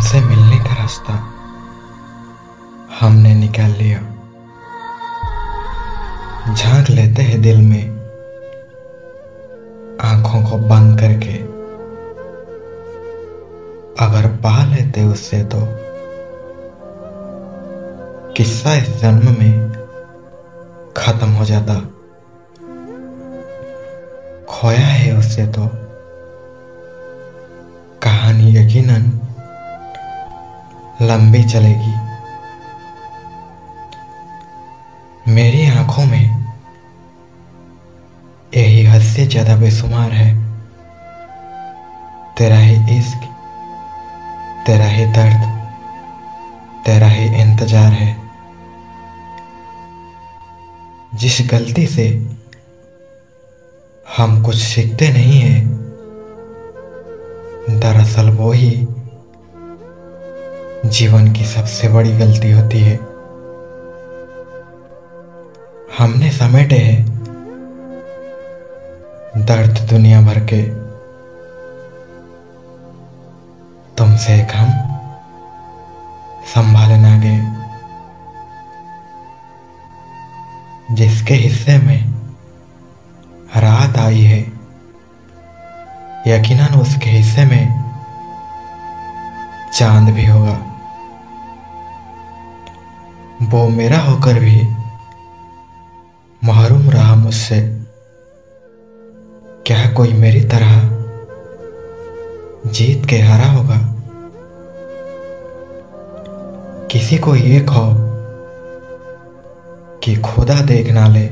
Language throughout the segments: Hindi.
तुमसे मिलने का रास्ता हमने निकाल लिया। झाँक लेते हैं दिल में, आँखों को बंद करके। अगर पा लेते उससे तो किस्सा इस जन्म में खत्म हो जाता। खोया है उससे तो कहानी यकीनन लंबी चलेगी। मेरी आँखों में यही हद से ज़्यादा बेसुमार है। तेरा ही इश्क, तेरा ही दर्द, तेरा ही इंतज़ार है। जिस गलती से हम कुछ सीखते नहीं हैं, दरअसल वो ही जीवन की सबसे बड़ी गलती होती है। हमने समेटे हैं। दर्द दुनिया भर के। तुमसे एक हम संभाले ना गए जिसके हिस्से में रात आई है, यकीनन उसके हिस्से में चाँद भी होगा। वो मेरा होकर भी महरूम रहा मुझसे। क्या कोई मेरी तरह जीत के हारा होगा? किसी को ये खो कि खुदा देख ना ले।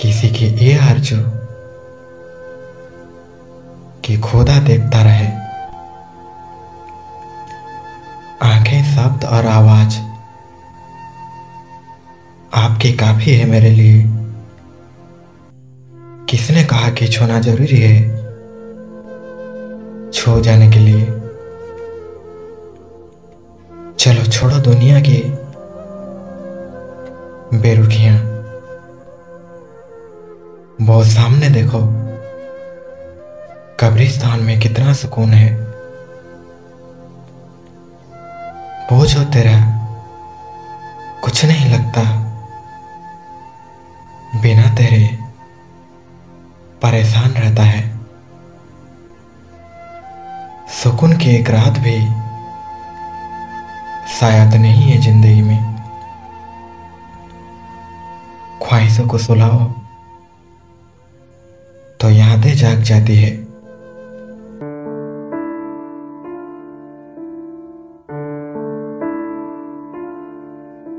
किसी की ये आरज़ू कि खुदा देखता रहे। आँखें शब्द और आवाज़। आपकी काफ़ी है मेरे लिए। किसने कहा कि छूना ज़रूरी है? छो जाने के लिए। चलो छोड़ो दुनिया की बेरुखियाँ। बहुत सामने देखो। कब्रिस्तान में कितना सुकून है। बोझ हो तेरा कुछ नहीं लगता, बिना तेरे परेशान रहता है। सुकून की एक रात भी शायद नहीं है ज़िंदगी में। ख्वाहिशों को सुलाओ तो यादें जाग जाती है।